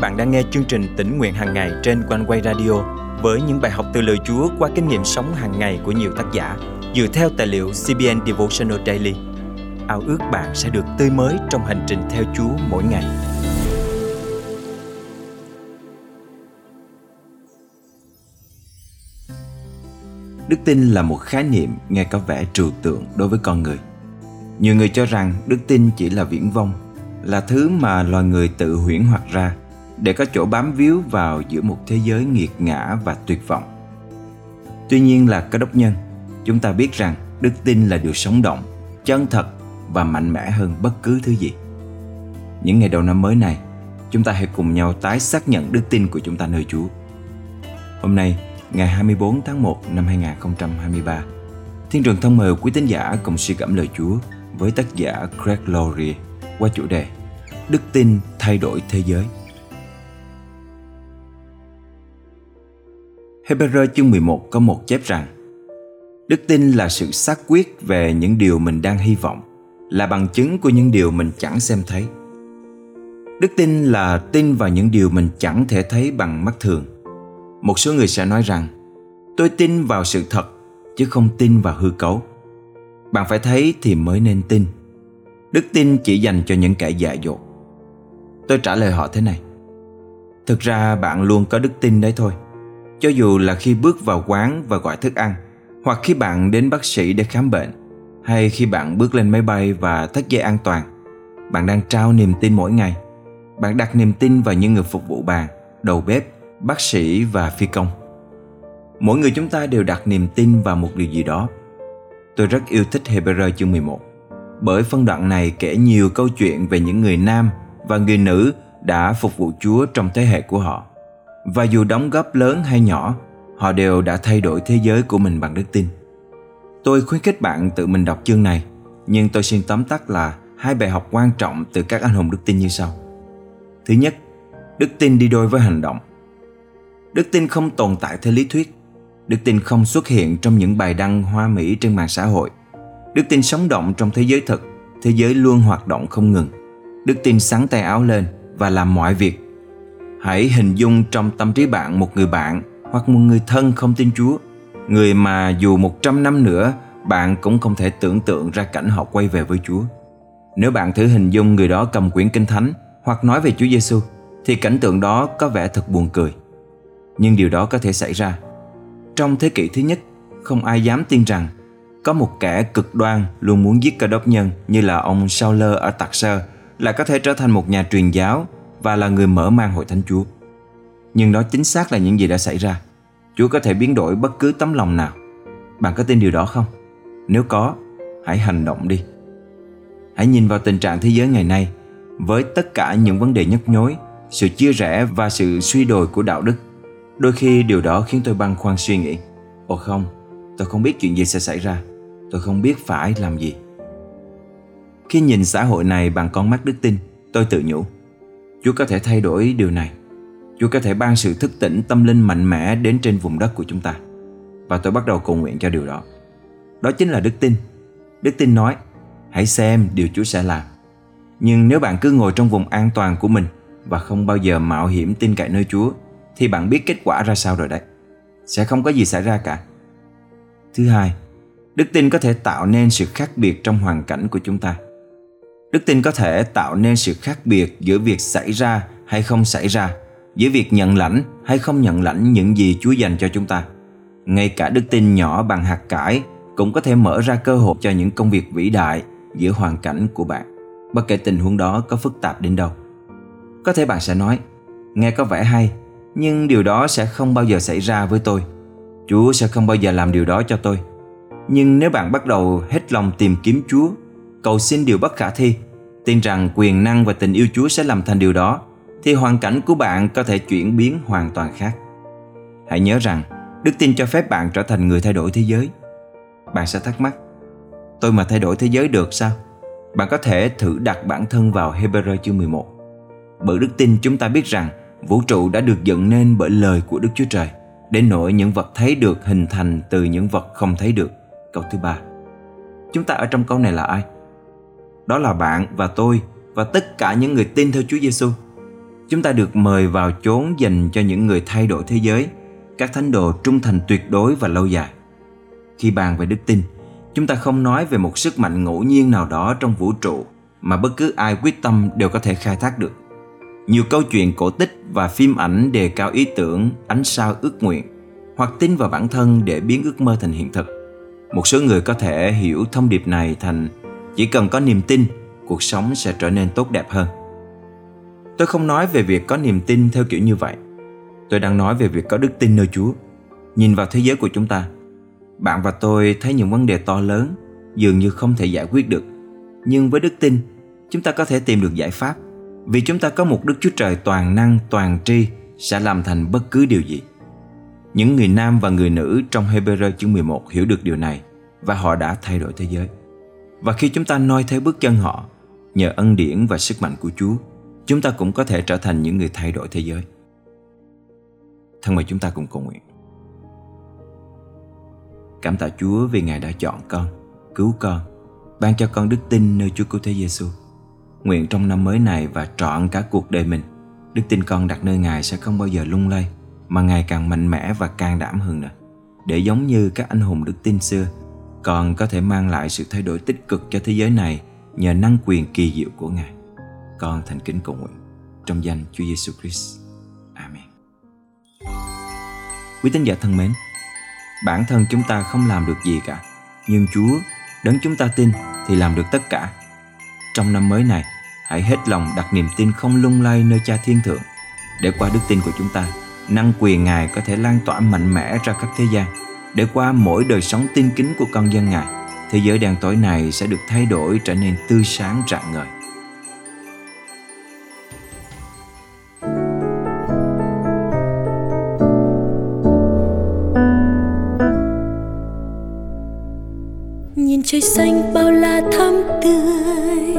bạn đang nghe chương trình tỉnh nguyện hàng ngày trên quanh quay radio với những bài học từ lời Chúa qua kinh nghiệm sống hàng ngày của nhiều tác giả dựa theo tài liệu CBN Devotional Daily. Ao ước bạn sẽ được tươi mới trong hành trình theo Chúa mỗi ngày. Đức tin là một khái niệm nghe có vẻ trừu tượng đối với con người. Nhiều người cho rằng đức tin chỉ là viễn vông, là thứ mà loài người tự huyễn hoặc ra để có chỗ bám víu vào giữa một thế giới nghiệt ngã và tuyệt vọng. Tuy nhiên là cơ đốc nhân, chúng ta biết rằng đức tin là điều sống động, chân thật và mạnh mẽ hơn bất cứ thứ gì. Những ngày đầu năm mới này, chúng ta hãy cùng nhau tái xác nhận đức tin của chúng ta nơi Chúa. Hôm nay, ngày 24 tháng 1 năm 2023, Thiên trường thông mời quý tín giả cùng suy gẫm lời Chúa với tác giả Craig Laurie qua chủ đề Đức tin thay đổi thế giới. Hebrew chương 11 có một chép rằng Đức tin là sự xác quyết về những điều mình đang hy vọng, là bằng chứng của những điều mình chẳng xem thấy. Đức tin là tin vào những điều mình chẳng thể thấy bằng mắt thường. Một số người sẽ nói rằng tôi tin vào sự thật chứ không tin vào hư cấu. Bạn phải thấy thì mới nên tin. Đức tin chỉ dành cho những kẻ dạ dột. Tôi trả lời họ thế này. Thực ra bạn luôn có đức tin đấy thôi cho dù là khi bước vào quán và gọi thức ăn hoặc khi bạn đến bác sĩ để khám bệnh hay khi bạn bước lên máy bay và thắt dây an toàn bạn đang trao niềm tin mỗi ngày. Bạn đặt niềm tin vào những người phục vụ bạn, đầu bếp bác sĩ và phi công. Mỗi người chúng ta đều đặt niềm tin vào một điều gì đó. Tôi rất yêu thích Hebrew chương 11 bởi phân đoạn này kể nhiều câu chuyện về những người nam và người nữ đã phục vụ Chúa trong thế hệ của họ và dù đóng góp lớn hay nhỏ, họ đều đã thay đổi thế giới của mình bằng đức tin. Tôi khuyến khích bạn tự mình đọc chương này, nhưng tôi xin tóm tắt là hai bài học quan trọng từ các anh hùng đức tin như sau. Thứ nhất, đức tin đi đôi với hành động. Đức tin không tồn tại theo lý thuyết. Đức tin không xuất hiện trong những bài đăng hoa mỹ trên mạng xã hội. Đức tin sống động trong thế giới thực, thế giới luôn hoạt động không ngừng. Đức tin sáng tay áo lên và làm mọi việc Hãy hình dung trong tâm trí bạn một người bạn hoặc một người thân không tin Chúa, người mà dù 100 năm nữa bạn cũng không thể tưởng tượng ra cảnh họ quay về với Chúa. Nếu bạn thử hình dung người đó cầm quyển kinh thánh hoặc nói về Chúa Giêsu, thì cảnh tượng đó có vẻ thật buồn cười. Nhưng điều đó có thể xảy ra. Trong thế kỷ thứ nhất, không ai dám tin rằng có một kẻ cực đoan luôn muốn giết cơ đốc nhân như là ông Sauler ở Tạc Sơ là có thể trở thành một nhà truyền giáo và là người mở mang hội thánh Chúa. Nhưng đó chính xác là những gì đã xảy ra. Chúa có thể biến đổi bất cứ tấm lòng nào. Bạn có tin điều đó không? Nếu có, hãy hành động đi. Hãy nhìn vào tình trạng thế giới ngày nay với tất cả những vấn đề nhức nhối, sự chia rẽ và sự suy đồi của đạo đức. Đôi khi điều đó khiến tôi băn khoăn suy nghĩ. Ồ không, tôi không biết chuyện gì sẽ xảy ra. Tôi không biết phải làm gì. Khi nhìn xã hội này bằng con mắt đức tin, tôi tự nhủ Chúa có thể thay đổi điều này. Chúa có thể ban sự thức tỉnh tâm linh mạnh mẽ đến trên vùng đất của chúng ta. Và tôi bắt đầu cầu nguyện cho điều đó. Đó chính là đức tin. Đức tin nói, hãy xem điều Chúa sẽ làm. Nhưng nếu bạn cứ ngồi trong vùng an toàn của mình và không bao giờ mạo hiểm tin cậy nơi Chúa, thì bạn biết kết quả ra sao rồi đấy. Sẽ không có gì xảy ra cả. Thứ hai, đức tin có thể tạo nên sự khác biệt trong hoàn cảnh của chúng ta đức tin có thể tạo nên sự khác biệt giữa việc xảy ra hay không xảy ra giữa việc nhận lãnh hay không nhận lãnh những gì chúa dành cho chúng ta. Ngay cả đức tin nhỏ bằng hạt cải cũng có thể mở ra cơ hội cho những công việc vĩ đại giữa hoàn cảnh của bạn. Bất kể tình huống đó có phức tạp đến đâu. Có thể bạn sẽ nói nghe có vẻ hay nhưng điều đó sẽ không bao giờ xảy ra với tôi. Chúa sẽ không bao giờ làm điều đó cho tôi. Nhưng nếu bạn bắt đầu hết lòng tìm kiếm chúa cầu xin điều bất khả thi, tin rằng quyền năng và tình yêu Chúa sẽ làm thành điều đó, thì hoàn cảnh của bạn có thể chuyển biến hoàn toàn khác. Hãy nhớ rằng, đức tin cho phép bạn trở thành người thay đổi thế giới. Bạn sẽ thắc mắc, tôi mà thay đổi thế giới được sao? Bạn có thể thử đặt bản thân vào Hebrew chương 11. Bởi đức tin chúng ta biết rằng vũ trụ đã được dựng nên bởi lời của Đức Chúa Trời, đến nỗi những vật thấy được hình thành từ những vật không thấy được. Câu thứ ba. Chúng ta ở trong câu này là ai? Đó là bạn và tôi và tất cả những người tin theo Chúa Giêsu. Chúng ta được mời vào chốn dành cho những người thay đổi thế giới, các thánh đồ trung thành tuyệt đối và lâu dài. Khi bàn về đức tin, chúng ta không nói về một sức mạnh ngẫu nhiên nào đó trong vũ trụ mà bất cứ ai quyết tâm đều có thể khai thác được. Nhiều câu chuyện cổ tích và phim ảnh đề cao ý tưởng, ánh sao ước nguyện hoặc tin vào bản thân để biến ước mơ thành hiện thực. Một số người có thể hiểu thông điệp này thành chỉ cần có niềm tin, cuộc sống sẽ trở nên tốt đẹp hơn. Tôi không nói về việc có niềm tin theo kiểu như vậy. Tôi đang nói về việc có đức tin nơi Chúa. Nhìn vào thế giới của chúng ta, bạn và tôi thấy những vấn đề to lớn dường như không thể giải quyết được. Nhưng với đức tin, chúng ta có thể tìm được giải pháp vì chúng ta có một Đức Chúa Trời toàn năng, toàn tri sẽ làm thành bất cứ điều gì. Những người nam và người nữ trong Hebrew chương 11 hiểu được điều này và họ đã thay đổi thế giới. Và khi chúng ta noi theo bước chân họ, nhờ ân điển và sức mạnh của Chúa, chúng ta cũng có thể trở thành những người thay đổi thế giới. Thân mời chúng ta cùng cầu nguyện. Cảm tạ Chúa vì Ngài đã chọn con, cứu con, ban cho con đức tin nơi Chúa Cứu Thế Giêsu. Nguyện trong năm mới này và trọn cả cuộc đời mình, đức tin con đặt nơi Ngài sẽ không bao giờ lung lay, mà ngày càng mạnh mẽ và can đảm hơn nữa. Để giống như các anh hùng đức tin xưa, còn có thể mang lại sự thay đổi tích cực cho thế giới này nhờ năng quyền kỳ diệu của Ngài. Con thành kính cầu nguyện trong danh Chúa Giêsu Christ. Amen. Quý tín giả thân mến, bản thân chúng ta không làm được gì cả, nhưng Chúa, đấng chúng ta tin thì làm được tất cả. Trong năm mới này, hãy hết lòng đặt niềm tin không lung lay nơi Cha Thiên Thượng, để qua đức tin của chúng ta, năng quyền Ngài có thể lan tỏa mạnh mẽ ra khắp thế gian, để qua mỗi đời sống tin kính của con dân Ngài, thế giới đen tối này sẽ được thay đổi trở nên tươi sáng rạng ngời. nhìn trời xanh bao la thắm tươi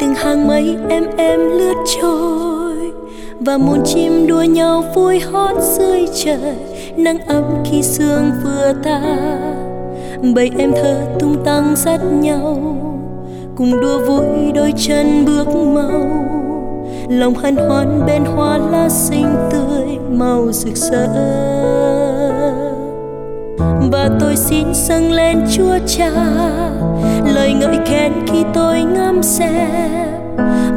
từng hàng mây em em lướt trôi và muôn chim đua nhau vui hót dưới trời nắng ấm khi sương vừa ta, bầy em thơ tung tăng dắt nhau cùng đua vui đôi chân bước mau. Lòng hân hoan bên hoa lá xinh tươi màu rực rỡ. Và tôi xin dâng lên Chúa Cha lời ngợi khen khi tôi ngắm xem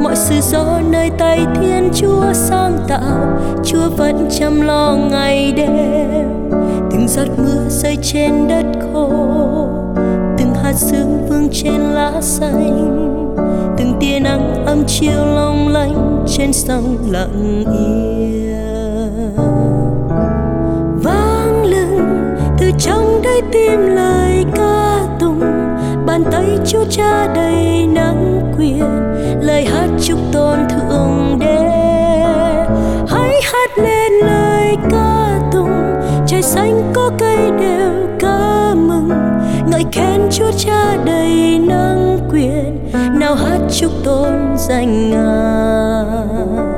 mọi sự do nơi tay Thiên Chúa sáng tạo. Chúa vẫn chăm lo ngày đêm. Từng giọt mưa rơi trên đất khô. Từng hạt sương vương trên lá xanh. Từng tia nắng âm chiều long lanh trên sông lặng yên. Đầy nắng quyền nào hát chúc tôn danh ngài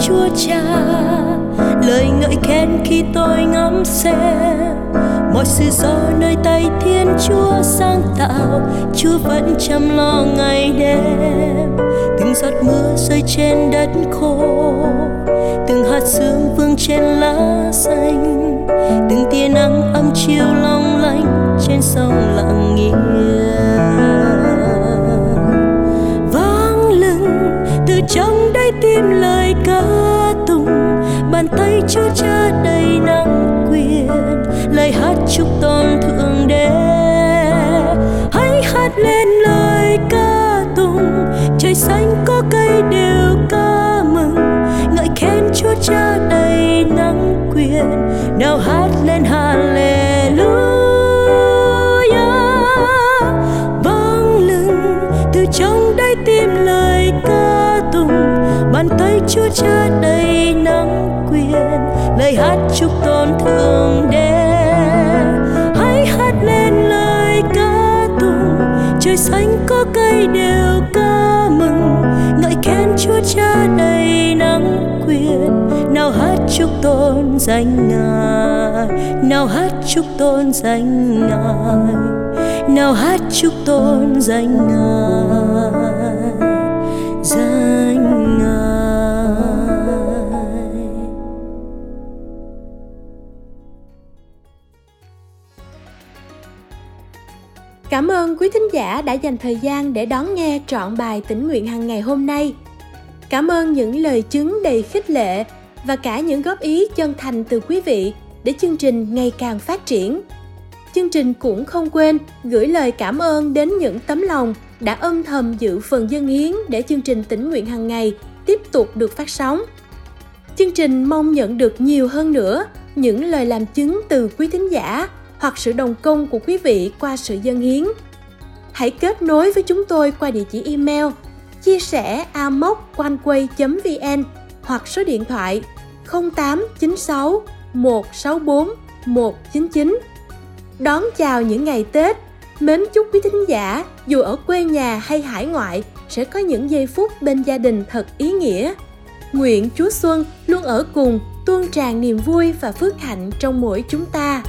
Chúa Cha. Lời ngợi khen khi tôi ngắm xem mọi sự do nơi tay Thiên Chúa sáng tạo. Chúa vẫn chăm lo ngày đêm. Từng giọt mưa rơi trên đất khô. Từng hạt sương vương trên lá xanh. Từng tia nắng âm chiều long lanh trên sông lặng trong đáy tim lời ca tùng. Bàn tay chúa cha đầy năng quyền lời hát chúc tôn thượng đế. Hãy hát lên lời ca tùng, trời xanh có cây đều ca mừng. Ngợi khen chúa cha đầy năng quyền nào hát lên hallelujah. Chúa cha đầy nắng quyền, lời hát chúc tôn thương đến hãy hát lên lời ca tụng, trời xanh có cây đều ca mừng. Ngợi khen chúa cha đầy nắng quyền, nào hát chúc tôn danh ngài, nào hát chúc tôn danh ngài, nào hát chúc tôn danh ngài. Cảm ơn quý thính giả đã dành thời gian để đón nghe trọn bài tĩnh nguyện hàng ngày hôm nay. Cảm ơn những lời chứng đầy khích lệ và cả những góp ý chân thành từ quý vị để chương trình ngày càng phát triển. Chương trình cũng không quên gửi lời cảm ơn đến những tấm lòng đã âm thầm dự phần dân hiến để chương trình tĩnh nguyện hàng ngày tiếp tục được phát sóng. Chương trình mong nhận được nhiều hơn nữa những lời làm chứng từ quý thính giả hoặc sự đồng công của quý vị qua sự dân hiến. Hãy kết nối với chúng tôi qua địa chỉ email chia sẻ amoconeway.vn hoặc số điện thoại 0896 164 199. Đón chào những ngày Tết, mến chúc quý thính giả dù ở quê nhà hay hải ngoại sẽ có những giây phút bên gia đình thật ý nghĩa. Nguyện Chúa Xuân luôn ở cùng, tuôn tràn niềm vui và phước hạnh trong mỗi chúng ta.